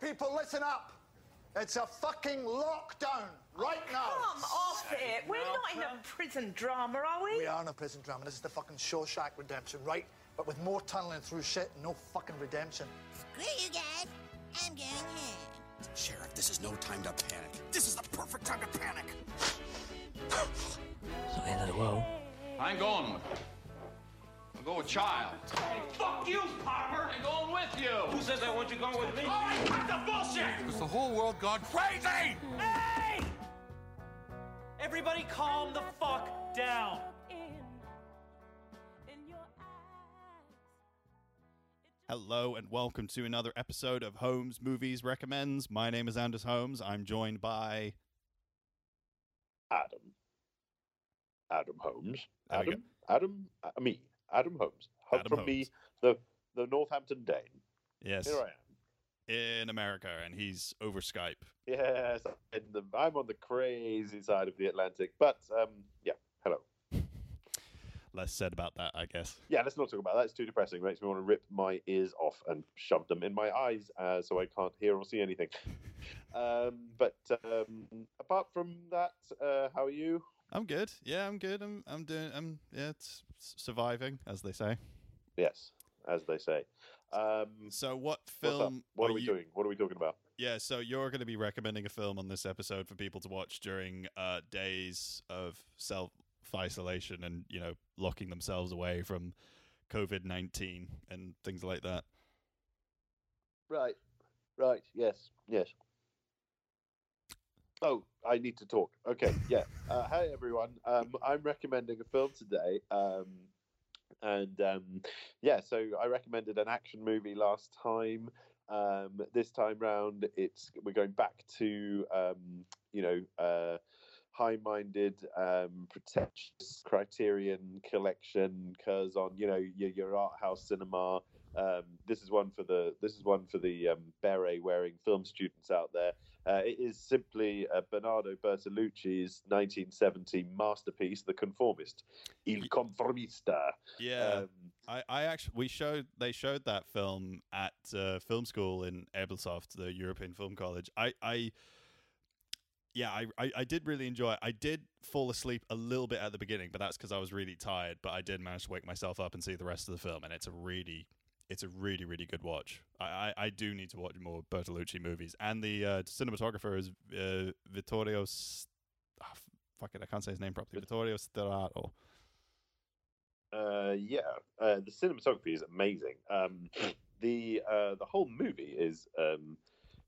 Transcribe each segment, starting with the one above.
People, listen up. It's a fucking lockdown right now. Come off it. We're not in a prison drama, are we? We are in a prison drama. This is the fucking Shawshank redemption, right? But with more tunneling through shit and no fucking redemption. Screw you guys. I'm going home. Sheriff, this is no time to panic. This is the perfect time to panic. It's the end of the world. I ain't going. I'll go with Child. Hey, fuck you, Palmer! I'm going with you. Who says I want you going with me? All right, cut the bullshit! Has the whole world gone crazy? Hey! Everybody calm the fuck down. Hello and welcome to another episode of Holmes Movies Recommends. My name is Anders Holmes. I'm joined by Adam. Adam Holmes. There we go. Adam. Adam. Uh, me. Adam Holmes. Ho- Adam From me, the the Northampton Dane. yes Here I am. in America, and he's over Skype. Yes, I'm on the crazy side of the Atlantic. But um, yeah, hello. Less said about that, I guess. Yeah, let's not talk about that. It's too depressing. Makes me want to rip my ears off and shove them in my eyes uh, so I can't hear or see anything. um, but um, apart from that, uh, how are you? I'm good. Yeah, I'm good. I'm I'm doing. I'm yeah, it's surviving, as they say. Yes, as they say. Um, So, what film? What are we you, doing? What are we talking about? Yeah, so you're going to be recommending a film on this episode for people to watch during uh, days of self isolation and you know locking themselves away from COVID nineteen and things like that. Right, right, yes, yes. Oh, I need to talk. Okay, yeah. Uh, hi, everyone. Um, I'm recommending a film today. Um, and um, yeah, so I recommended an action movie last time. Um, this time round, it's we're going back to um, you know uh, high-minded, um, pretentious Criterion collection, Curzon. You know your, your art house cinema. Um, this is one for the this is one for the um, beret-wearing film students out there. Uh, it is simply uh, Bernardo Bertolucci's 1970 masterpiece, The Conformist, Il Conformista. Yeah, Um, I, I actually we showed they showed that film at uh, film school in Ebeltoft, the European Film College. I, I yeah, I, I, I did really enjoy it. I did fall asleep a little bit at the beginning, but that's because I was really tired. But I did manage to wake myself up and see the rest of the film, and it's a really it's a really really good watch. I, I, I do need to watch more Bertolucci movies, and the uh, cinematographer is uh, Vittorio. S- ah, f- fuck it, I can't say his name properly. Vittorio Storaro. Uh, yeah, uh, the cinematography is amazing. Um, the uh, the whole movie is um,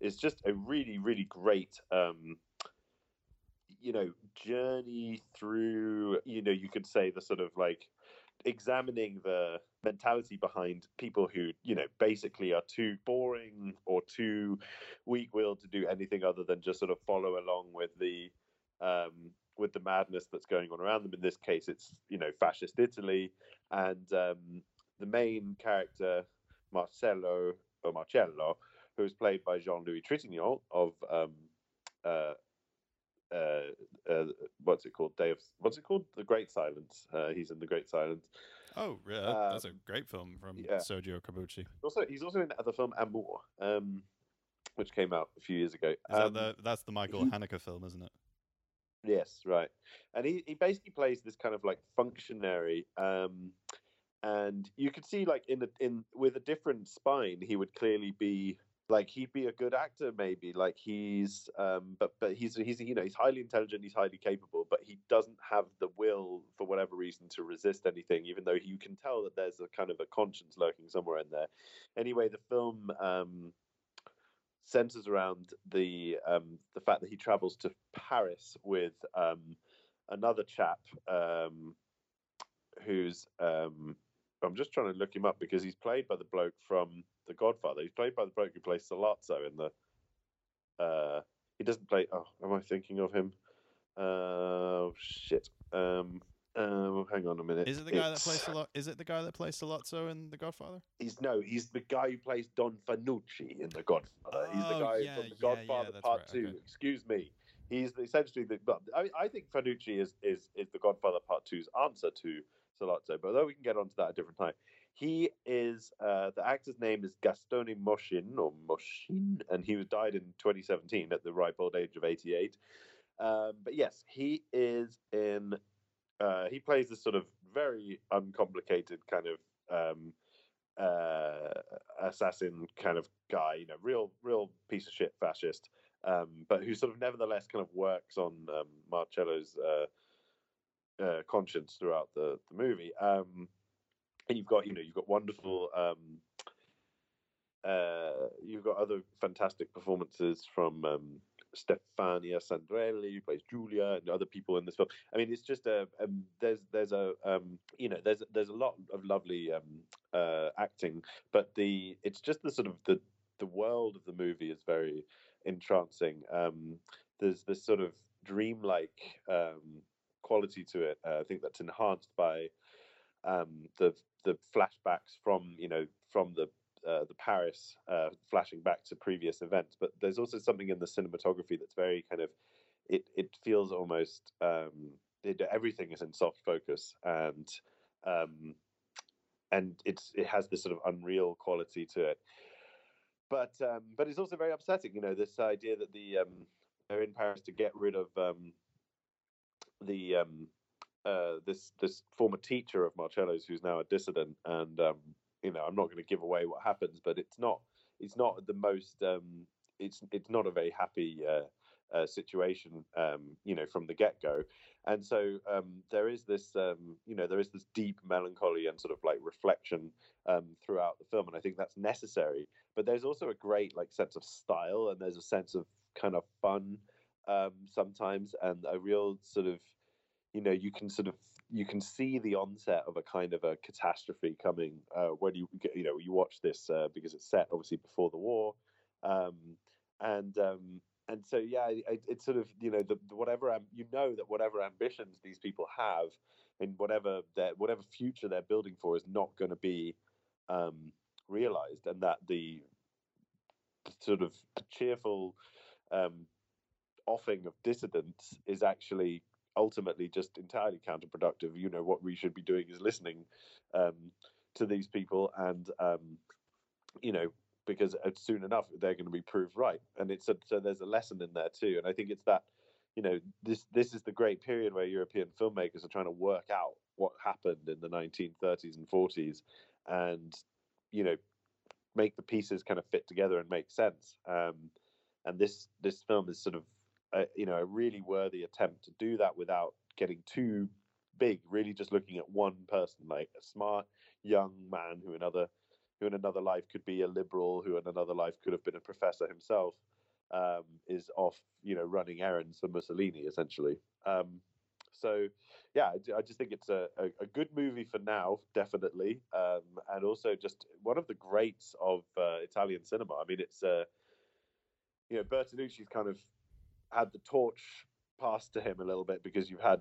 is just a really really great um, you know journey through you know you could say the sort of like examining the mentality behind people who you know basically are too boring or too weak-willed to do anything other than just sort of follow along with the um, with the madness that's going on around them. In this case, it's you know fascist Italy, and um, the main character Marcello or Marcello, who is played by Jean-Louis Trintignant of um, uh, uh, uh, what's it called? Day of what's it called? The Great Silence. Uh, he's in The Great Silence. Oh, yeah, that- that's a Um, great film from yeah. Sergio Corbucci. Also, he's also in the other film Amour, um, which came out a few years ago. that Um, the that's the Michael he- Haneke film, isn't it? Yes, right. And he, he basically plays this kind of like functionary, um, and you could see like in the in with a different spine, he would clearly be like he'd be a good actor, maybe. Like he's, um, but but he's he's you know he's highly intelligent, he's highly capable, but he doesn't have the will for whatever reason to resist anything. Even though you can tell that there's a kind of a conscience lurking somewhere in there. Anyway, the film. Um, centers around the um, the fact that he travels to Paris with um, another chap um, who's um, I'm just trying to look him up because he's played by the bloke from The Godfather. He's played by the bloke who plays Sollozzo in the. Uh, he doesn't play. Oh, am I thinking of him? Oh shit. Um, uh, hang on a minute. Is it the guy that It's- plays Salo- Is it the guy that plays Sollozzo in The Godfather? He's no, he's the guy who plays Don Fanucci in The Godfather. he's the Oh, guy yeah, from yeah, The yeah, Godfather that's Part right, Two. okay. Excuse me. He's essentially the. I, I think Fanucci is, is is The Godfather Part Two's answer to Sollozzo. But though we can get onto that at a different time, he is uh, the actor's name is Gastone Moschin or Moschin, and he was died in 2017 at the ripe old age of 88. Um, but yes, he is in. Uh, he plays this sort of very uncomplicated kind of um, uh, assassin kind of guy, you know, real, real piece of shit fascist, um, but who sort of nevertheless kind of works on um, Marcello's uh, uh, conscience throughout the the movie. And you've got, you know, you've got wonderful. Um, uh, you've got other fantastic performances from um, Stefania Sandrelli, who plays Julia, and other people in this film. I mean, it's just a um, there's there's a um, you know there's there's a lot of lovely um, uh, acting, but the it's just the sort of the the world of the movie is very entrancing. Um, there's this sort of dreamlike um, quality to it. Uh, I think that's enhanced by um, the the flashbacks from you know from the uh, the Paris uh, flashing back to previous events, but there's also something in the cinematography that's very kind of it it feels almost um, it, everything is in soft focus and um, and it's it has this sort of unreal quality to it. But um, but it's also very upsetting, you know, this idea that the um, they're in Paris to get rid of um, the um, uh, this this former teacher of Marcello's who's now a dissident, and um, you know I'm not going to give away what happens, but it's not it's not the most um, it's it's not a very happy uh, uh, situation, um, you know, from the get go, and so um, there is this um, you know there is this deep melancholy and sort of like reflection um, throughout the film, and I think that's necessary. But there's also a great like sense of style, and there's a sense of kind of fun um, sometimes, and a real sort of you know you can sort of you can see the onset of a kind of a catastrophe coming uh, when you get you know you watch this uh, because it's set obviously before the war, um, and um, and so yeah, it, it's sort of you know the, the whatever you know that whatever ambitions these people have and whatever their whatever future they're building for is not going to be um, realized, and that the sort of cheerful um, offing of dissidents is actually ultimately just entirely counterproductive. You know, what we should be doing is listening um, to these people, and um, you know, because soon enough they're going to be proved right. And it's a, so there's a lesson in there too. And I think it's that you know this this is the great period where European filmmakers are trying to work out what happened in the 1930s and 40s, and you know make the pieces kind of fit together and make sense. Um, and this this film is sort of a, you know a really worthy attempt to do that without getting too big. Really, just looking at one person, like a smart young man who another who in another life could be a liberal, who in another life could have been a professor himself, um, is off you know running errands for Mussolini essentially. Um, so yeah, I, just think it's a, a, a, good movie for now, definitely, um, and also just one of the greats of uh, Italian cinema. I mean, it's uh, you know Bertolucci's kind of had the torch passed to him a little bit because you've had,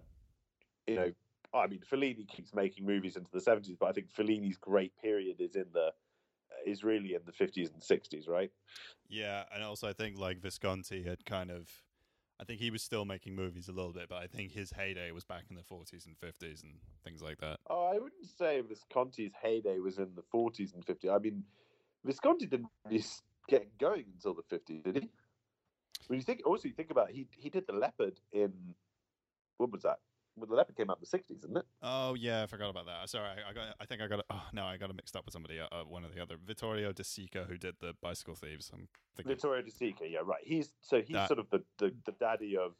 you know, I mean, Fellini keeps making movies into the seventies, but I think Fellini's great period is in the is really in the fifties and sixties, right? Yeah, and also I think like Visconti had kind of, I think he was still making movies a little bit, but I think his heyday was back in the forties and fifties and things like that. Oh, I wouldn't say Visconti's heyday was in the forties and fifties. I mean, Visconti didn't really get going until the fifties, did he? When you think, also you think about it, he he did the Leopard in what was that? Well, the Leopard came out in the sixties, didn't it? Oh yeah, I forgot about that. Sorry, I, got. I think I got. It, oh no, I got it mixed up with somebody. Uh, one of the other Vittorio De Sica, who did the Bicycle Thieves. I'm thinking Vittorio De Sica. Yeah, right. He's so he's that. sort of the, the, the daddy of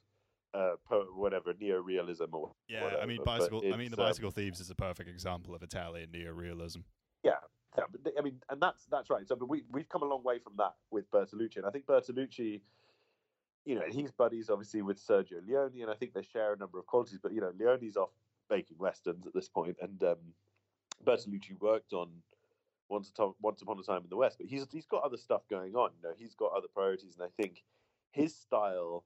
uh, whatever neo-realism or yeah. Whatever, I mean, bicycle. I mean, the Bicycle um, Thieves is a perfect example of Italian neo-realism. Yeah, yeah. I mean, and that's that's right. So, but we we've come a long way from that with Bertolucci, and I think Bertolucci you know, he's buddies obviously with Sergio Leone, and I think they share a number of qualities. But you know, Leone's off making westerns at this point, and um, Bertolucci worked on once, once upon a time in the West, but he's he's got other stuff going on. You know, he's got other priorities, and I think his style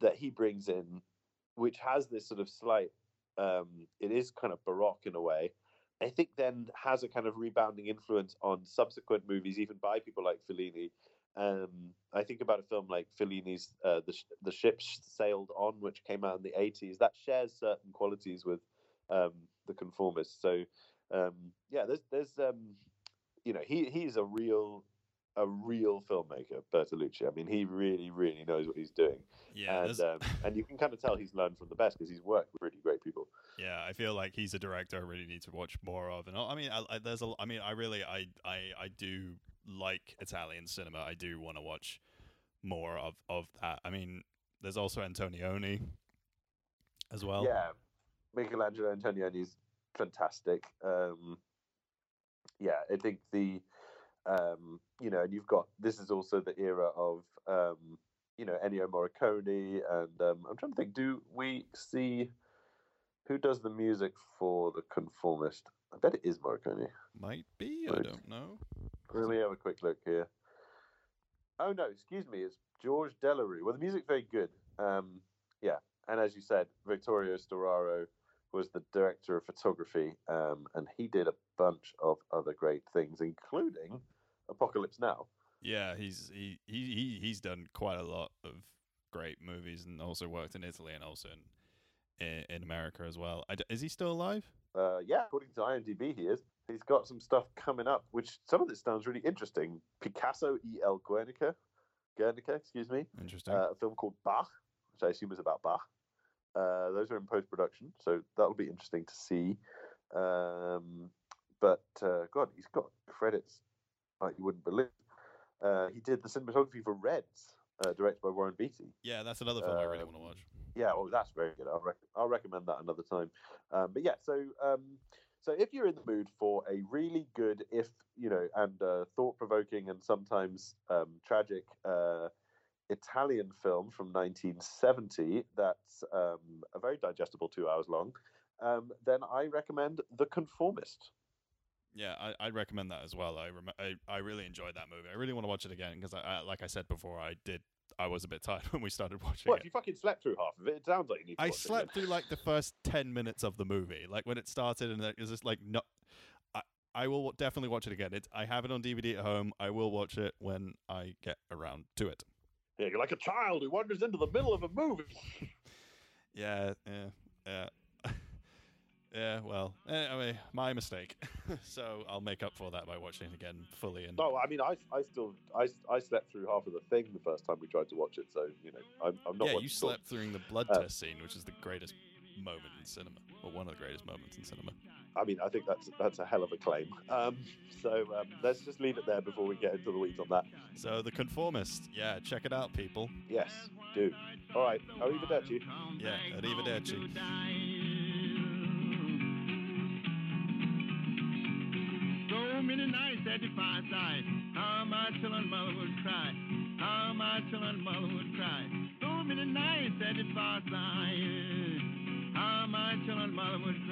that he brings in, which has this sort of slight, um, it is kind of baroque in a way. I think then has a kind of rebounding influence on subsequent movies, even by people like Fellini, um, I think about a film like Fellini's uh, the the ship sailed on, which came out in the eighties. That shares certain qualities with um, the conformists. So um, yeah, there's there's um, you know he he's a real a real filmmaker, Bertolucci. I mean, he really really knows what he's doing. Yeah, and um, and you can kind of tell he's learned from the best because he's worked with really great people. Yeah, I feel like he's a director I really need to watch more of. And I mean, I, I, there's a, I mean, I really, I, I, I do like Italian cinema. I do want to watch more of of that. I mean, there's also Antonioni as well. Yeah, Michelangelo Antonioni's fantastic. Um, yeah, I think the um, you know, and you've got this is also the era of um, you know Ennio Morricone, and um, I'm trying to think. Do we see who does the music for the Conformist? I bet it is Morricone. Might be. I don't know. Me have a quick look here. Oh no, excuse me, it's George Delerue. Well, the music's very good. Um, yeah, and as you said, Vittorio Storaro was the director of photography, um, and he did a bunch of other great things, including Apocalypse Now. Yeah, he's he, he he he's done quite a lot of great movies, and also worked in Italy and also in in, in America as well. I is he still alive? Uh, yeah, according to IMDb, he is. He's got some stuff coming up, which some of this sounds really interesting. Picasso e El Guernica, Guernica, excuse me. Interesting. uh, a film called Bach, which I assume is about Bach. Uh, those are in post production, so that'll be interesting to see. Um, but uh, God, he's got credits like you wouldn't believe. Uh, he did the cinematography for Reds, uh, directed by Warren Beatty. yeah, that's another film I really um, want to watch. Yeah, well, that's very good. I'll, rec- I'll recommend that another time. Um, but yeah, so um, so if you're in the mood for a really good, if you know, and uh, thought-provoking and sometimes um, tragic uh, Italian film from 1970 that's um, a very digestible two hours long, um, then I recommend The Conformist. Yeah, I, I'd recommend that as well. I, rem- I I really enjoyed that movie. I really want to watch it again because, I, I, like I said before, I did. I was a bit tired when we started watching Well, it. if you fucking slept through half of it, it sounds like you need to I slept through like the first ten minutes of the movie, like when it started, and it was just like no. I I will definitely watch it again. It I have it on DVD at home. I will watch it when I get around to it. Yeah, you're like a child who wanders into the middle of a movie. Yeah, yeah, yeah. Yeah, well, eh, mean, my mistake. so I'll make up for that by watching it again fully. And No, I mean, I, I still, I, I slept through half of the thing the first time we tried to watch it. So you know, I'm, I'm not. yeah, you slept through the blood Uh, test scene, which is the greatest moment in cinema, or one of the greatest moments in cinema. I mean, I think that's that's a hell of a claim. Um, so um, let's just leave it there before we get into the weeds on that. So, The Conformist, yeah, check it out, people. Yes, do. All right, arrivederci. Yeah, arrivederci. Nights at how my children mother would cry, how my children mother would cry. So many nights at the fireside, how my children mother would